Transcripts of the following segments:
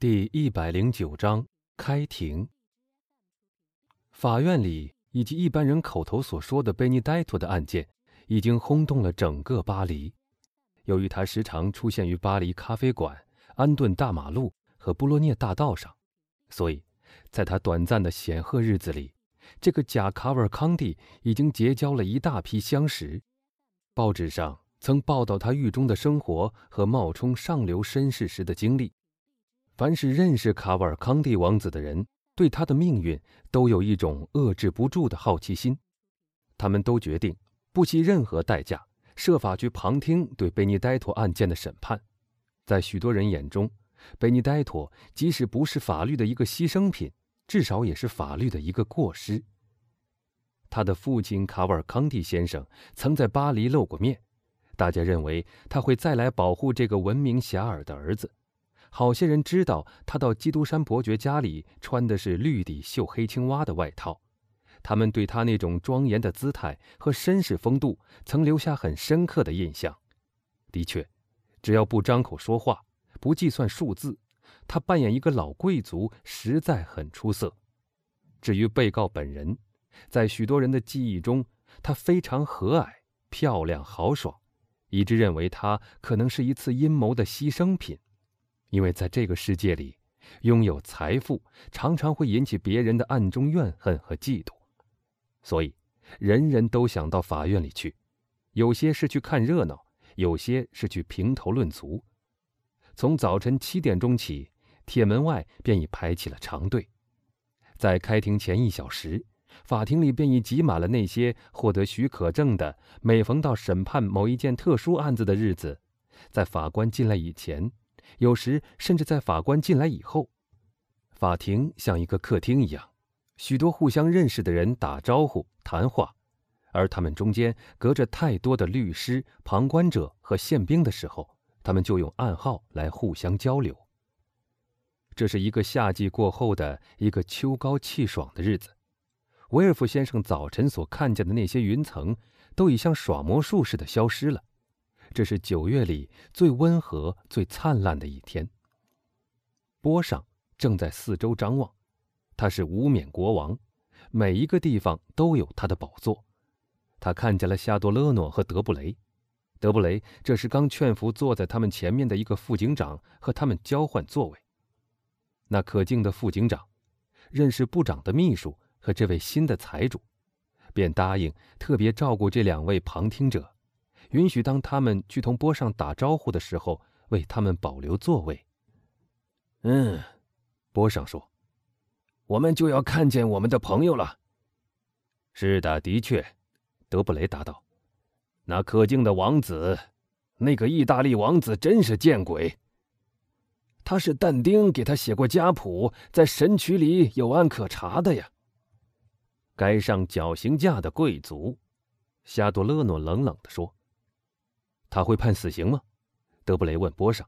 第一百零九章开庭。法院里以及一般人口头所说的贝尼呆托的案件，已经轰动了整个巴黎。由于他时常出现于巴黎咖啡馆、安顿大马路和布洛涅大道上，所以，在他短暂的显赫日子里，这个贾卡尔康蒂已经结交了一大批相识。报纸上曾报道他狱中的生活和冒充上流绅士时的经历。凡是认识卡瓦尔康蒂王子的人，对他的命运都有一种遏制不住的好奇心。他们都决定不惜任何代价，设法去旁听对贝尼呆托案件的审判。在许多人眼中，贝尼呆托即使不是法律的一个牺牲品，至少也是法律的一个过失。他的父亲卡瓦尔康蒂先生曾在巴黎露过面，大家认为他会再来保护这个闻名遐迩的儿子。好些人知道他到基督山伯爵家里穿的是绿底绣黑青蛙的外套，他们对他那种庄严的姿态和绅士风度曾留下很深刻的印象。的确，只要不张口说话，不计算数字，他扮演一个老贵族实在很出色。至于被告本人，在许多人的记忆中，他非常和蔼、漂亮、豪爽，一致认为他可能是一次阴谋的牺牲品。因为在这个世界里，拥有财富常常会引起别人的暗中怨恨和嫉妒，所以人人都想到法院里去。有些是去看热闹，有些是去评头论足。从早晨七点钟起，铁门外便已排起了长队。在开庭前一小时，法庭里便已挤满了那些获得许可证的。每逢到审判某一件特殊案子的日子，在法官进来以前。有时甚至在法官进来以后，法庭像一个客厅一样，许多互相认识的人打招呼、谈话，而他们中间隔着太多的律师、旁观者和宪兵的时候，他们就用暗号来互相交流。这是一个夏季过后的一个秋高气爽的日子，威尔夫先生早晨所看见的那些云层，都已像耍魔术似的消失了。这是九月里最温和、最灿烂的一天。波上正在四周张望，他是无冕国王，每一个地方都有他的宝座。他看见了夏多勒诺和德布雷，德布雷这时刚劝服坐在他们前面的一个副警长和他们交换座位。那可敬的副警长认识部长的秘书和这位新的财主，便答应特别照顾这两位旁听者。允许当他们去同波上打招呼的时候，为他们保留座位。嗯，波上说：“我们就要看见我们的朋友了。”是的，的确，德布雷答道：“那可敬的王子，那个意大利王子真是见鬼。他是但丁给他写过家谱，在神曲里有案可查的呀。该上绞刑架的贵族。”夏多勒诺冷冷地说。他会判死刑吗？德布雷问波尚。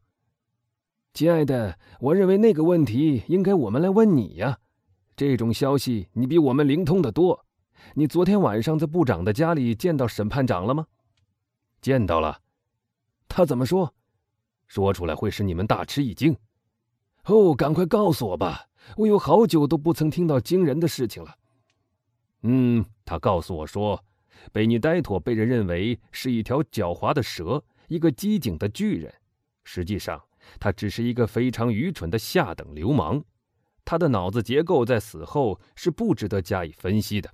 亲爱的，我认为那个问题应该我们来问你呀。这种消息你比我们灵通的多。你昨天晚上在部长的家里见到审判长了吗？见到了。他怎么说？说出来会使你们大吃一惊。哦，赶快告诉我吧！我有好久都不曾听到惊人的事情了。嗯，他告诉我说。贝尼呆托被人认为是一条狡猾的蛇，一个机警的巨人。实际上，他只是一个非常愚蠢的下等流氓。他的脑子结构在死后是不值得加以分析的。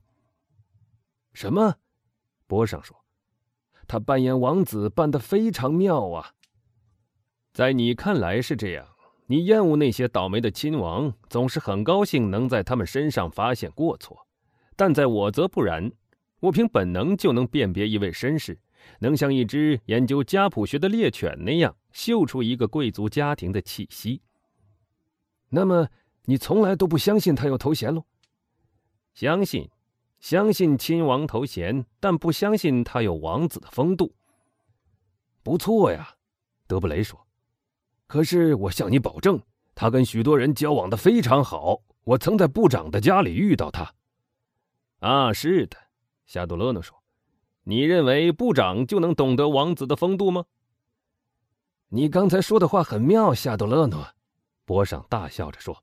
什么？波尚说，他扮演王子扮得非常妙啊。在你看来是这样，你厌恶那些倒霉的亲王，总是很高兴能在他们身上发现过错，但在我则不然。我凭本能就能辨别一位绅士，能像一只研究家谱学的猎犬那样嗅出一个贵族家庭的气息。那么，你从来都不相信他有头衔喽？相信，相信亲王头衔，但不相信他有王子的风度。不错呀，德布雷说。可是我向你保证，他跟许多人交往的非常好。我曾在部长的家里遇到他。啊，是的。夏杜勒诺说：“你认为部长就能懂得王子的风度吗？”你刚才说的话很妙，夏杜勒诺。波尚大笑着说。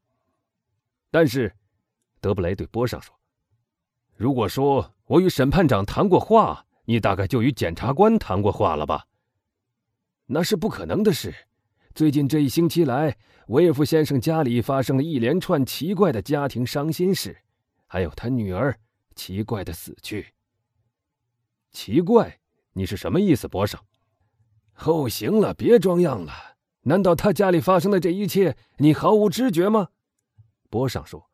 但是，德布雷对波尚说：“如果说我与审判长谈过话，你大概就与检察官谈过话了吧？”那是不可能的事。最近这一星期来，维尔夫先生家里发生了一连串奇怪的家庭伤心事，还有他女儿奇怪的死去。奇怪？你是什么意思，波上？哦，行了，别装样了。难道他家里发生的这一切你毫无知觉吗？波上说，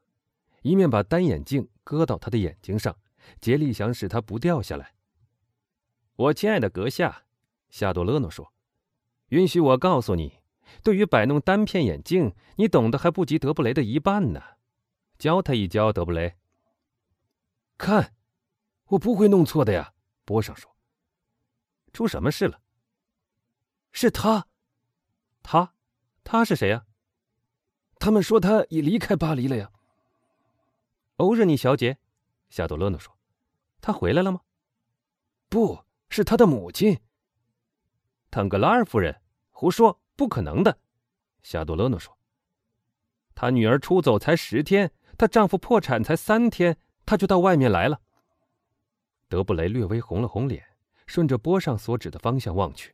一面把单眼镜搁到他的眼睛上，竭力想使它不掉下来。我亲爱的阁下，夏多勒诺说，允许我告诉你。对于摆弄单片眼镜，你懂得还不及德布雷的一半呢。教他一教，德布雷。看，我不会弄错的呀。波上说：“出什么事了？是他，他，他是谁呀？他们说他已离开巴黎了呀。”欧日尼小姐，夏多勒诺说：“他回来了吗？”不是他的母亲，坦格拉尔夫人。胡说。不可能的，夏多勒诺说。她女儿出走才十天，她丈夫破产才三天，她就到外面来了。德布雷略微红了红脸，顺着波上所指的方向望去。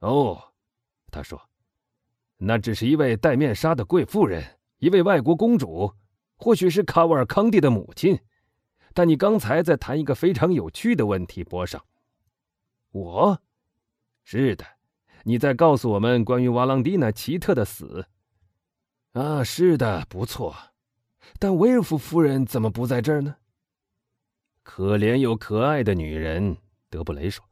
哦，他说，那只是一位戴面纱的贵妇人，一位外国公主，或许是卡瓦尔康蒂的母亲。但你刚才在谈一个非常有趣的问题，波上。我，是的。你在告诉我们关于瓦朗蒂娜奇特的死，啊，是的，不错。但威尔夫夫人怎么不在这儿呢？可怜又可爱的女人，德布雷说，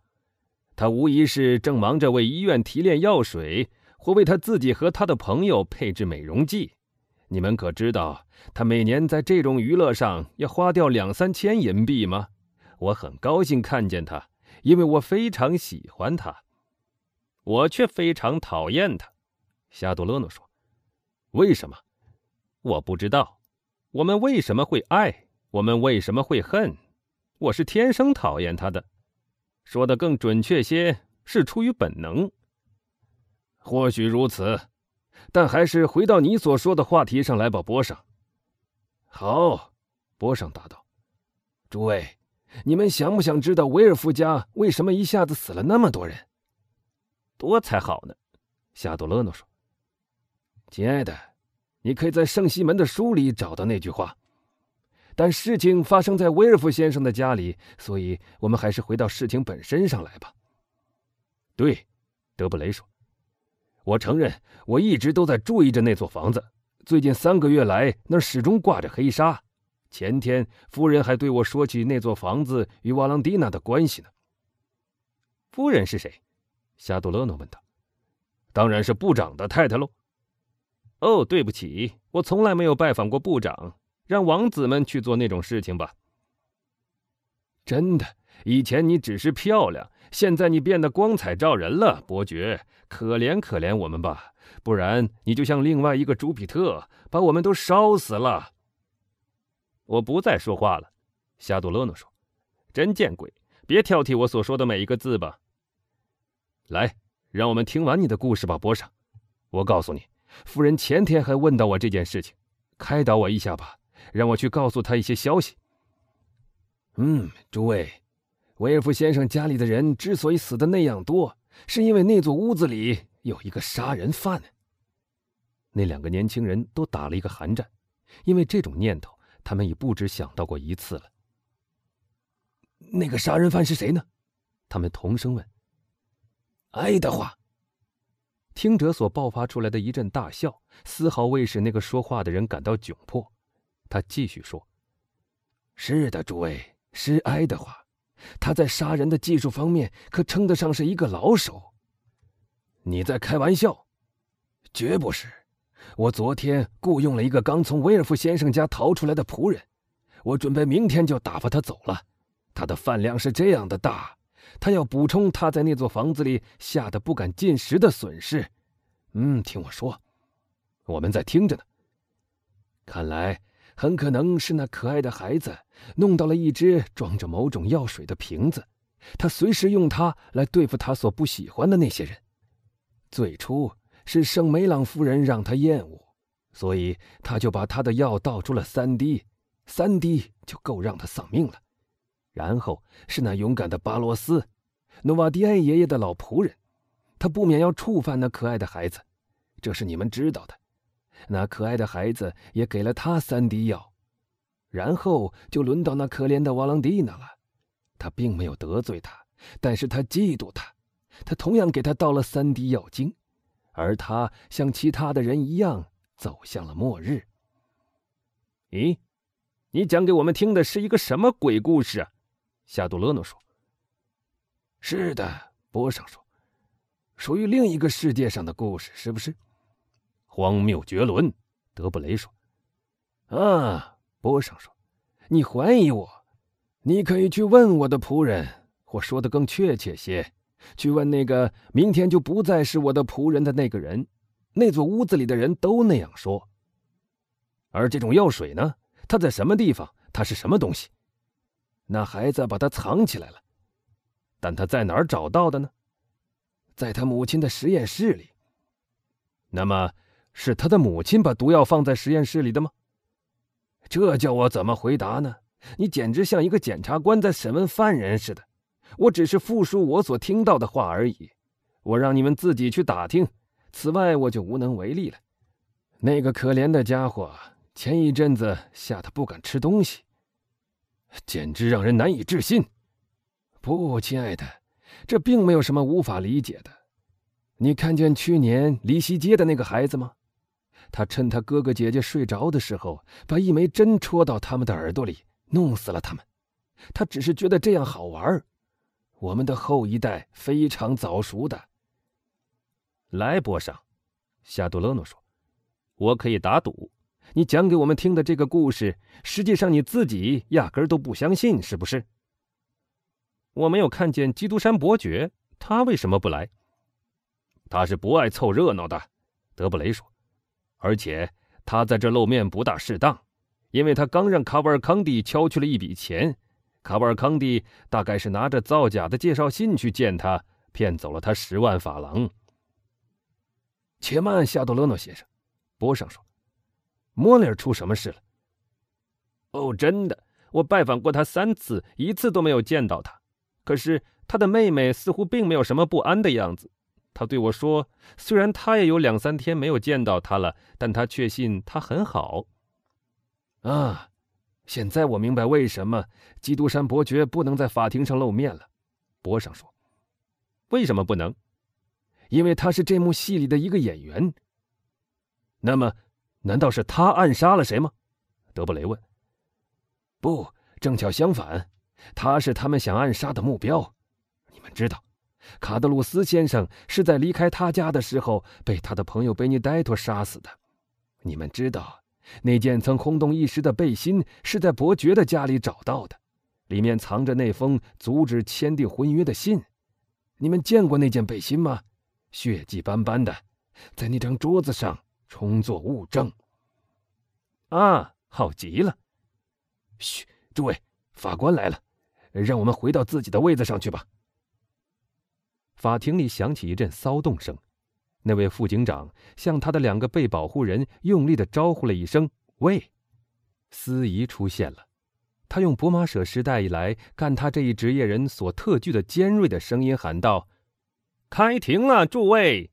她无疑是正忙着为医院提炼药水，或为她自己和她的朋友配制美容剂。你们可知道她每年在这种娱乐上要花掉两三千银币吗？我很高兴看见她，因为我非常喜欢她。我却非常讨厌他，夏多勒诺说：“为什么？我不知道。我们为什么会爱？我们为什么会恨？我是天生讨厌他的。说的更准确些，是出于本能。或许如此，但还是回到你所说的话题上来吧，波上。好，波上答道：‘诸位，你们想不想知道维尔夫家为什么一下子死了那么多人？’”多才好呢，夏多勒诺说：“亲爱的，你可以在圣西门的书里找到那句话。但事情发生在威尔夫先生的家里，所以我们还是回到事情本身上来吧。”对，德布雷说：“我承认，我一直都在注意着那座房子。最近三个月来，那始终挂着黑纱。前天，夫人还对我说起那座房子与瓦朗蒂娜的关系呢。夫人是谁？”夏杜勒诺问道：“当然是部长的太太喽。”“哦，对不起，我从来没有拜访过部长。让王子们去做那种事情吧。”“真的，以前你只是漂亮，现在你变得光彩照人了，伯爵。可怜可怜我们吧，不然你就像另外一个朱比特，把我们都烧死了。”“我不再说话了。”夏杜勒诺说，“真见鬼！别挑剔我所说的每一个字吧。”来，让我们听完你的故事吧，波上。我告诉你，夫人前天还问到我这件事情，开导我一下吧，让我去告诉他一些消息。嗯，诸位，威尔夫先生家里的人之所以死的那样多，是因为那座屋子里有一个杀人犯。那两个年轻人都打了一个寒战，因为这种念头，他们已不止想到过一次了。那个杀人犯是谁呢？他们同声问。爱德华。听者所爆发出来的一阵大笑，丝毫未使那个说话的人感到窘迫。他继续说：“是的，诸位，是爱德华。他在杀人的技术方面可称得上是一个老手。”你在开玩笑？绝不是。我昨天雇佣了一个刚从威尔夫先生家逃出来的仆人，我准备明天就打发他走了。他的饭量是这样的大。他要补充他在那座房子里吓得不敢进食的损失。嗯，听我说，我们在听着呢。看来很可能是那可爱的孩子弄到了一只装着某种药水的瓶子，他随时用它来对付他所不喜欢的那些人。最初是圣梅朗夫人让他厌恶，所以他就把他的药倒出了三滴，三滴就够让他丧命了。然后是那勇敢的巴罗斯，诺瓦迪埃爷爷的老仆人，他不免要触犯那可爱的孩子，这是你们知道的。那可爱的孩子也给了他三滴药，然后就轮到那可怜的瓦朗蒂娜了。他并没有得罪他，但是他嫉妒他，他同样给他倒了三滴药精，而他像其他的人一样走向了末日。咦，你讲给我们听的是一个什么鬼故事啊？夏杜勒诺说：“是的。”波上说：“属于另一个世界上的故事，是不是？”荒谬绝伦，德布雷说：“啊。”波尚说：“你怀疑我？你可以去问我的仆人，或说的更确切些，去问那个明天就不再是我的仆人的那个人。那座屋子里的人都那样说。而这种药水呢？它在什么地方？它是什么东西？”那孩子把它藏起来了，但他在哪儿找到的呢？在他母亲的实验室里。那么，是他的母亲把毒药放在实验室里的吗？这叫我怎么回答呢？你简直像一个检察官在审问犯人似的。我只是复述我所听到的话而已。我让你们自己去打听，此外我就无能为力了。那个可怜的家伙前一阵子吓得不敢吃东西。简直让人难以置信！不，亲爱的，这并没有什么无法理解的。你看见去年离西街的那个孩子吗？他趁他哥哥姐姐睡着的时候，把一枚针戳到他们的耳朵里，弄死了他们。他只是觉得这样好玩。我们的后一代非常早熟的。来，波上，夏杜勒诺说：“我可以打赌。”你讲给我们听的这个故事，实际上你自己压根儿都不相信，是不是？我没有看见基督山伯爵，他为什么不来？他是不爱凑热闹的，德布雷说。而且他在这露面不大适当，因为他刚让卡瓦尔康蒂敲去了一笔钱，卡瓦尔康蒂大概是拿着造假的介绍信去见他，骗走了他十万法郎。且慢，夏多勒诺先生，波上说。莫里尔出什么事了？哦，真的，我拜访过他三次，一次都没有见到他。可是他的妹妹似乎并没有什么不安的样子。他对我说，虽然他也有两三天没有见到他了，但他确信他很好。啊，现在我明白为什么基督山伯爵不能在法庭上露面了。波上说：“为什么不能？因为他是这幕戏里的一个演员。那么。”难道是他暗杀了谁吗？德布雷问。不，正巧相反，他是他们想暗杀的目标。你们知道，卡德鲁斯先生是在离开他家的时候被他的朋友贝尼戴托杀死的。你们知道，那件曾轰动一时的背心是在伯爵的家里找到的，里面藏着那封阻止签订婚约的信。你们见过那件背心吗？血迹斑斑的，在那张桌子上。充作物证。啊，好极了！嘘，诸位，法官来了，让我们回到自己的位子上去吧。法庭里响起一阵骚动声，那位副警长向他的两个被保护人用力的招呼了一声：“喂！”司仪出现了，他用博马舍时代以来干他这一职业人所特具的尖锐的声音喊道：“开庭了，诸位！”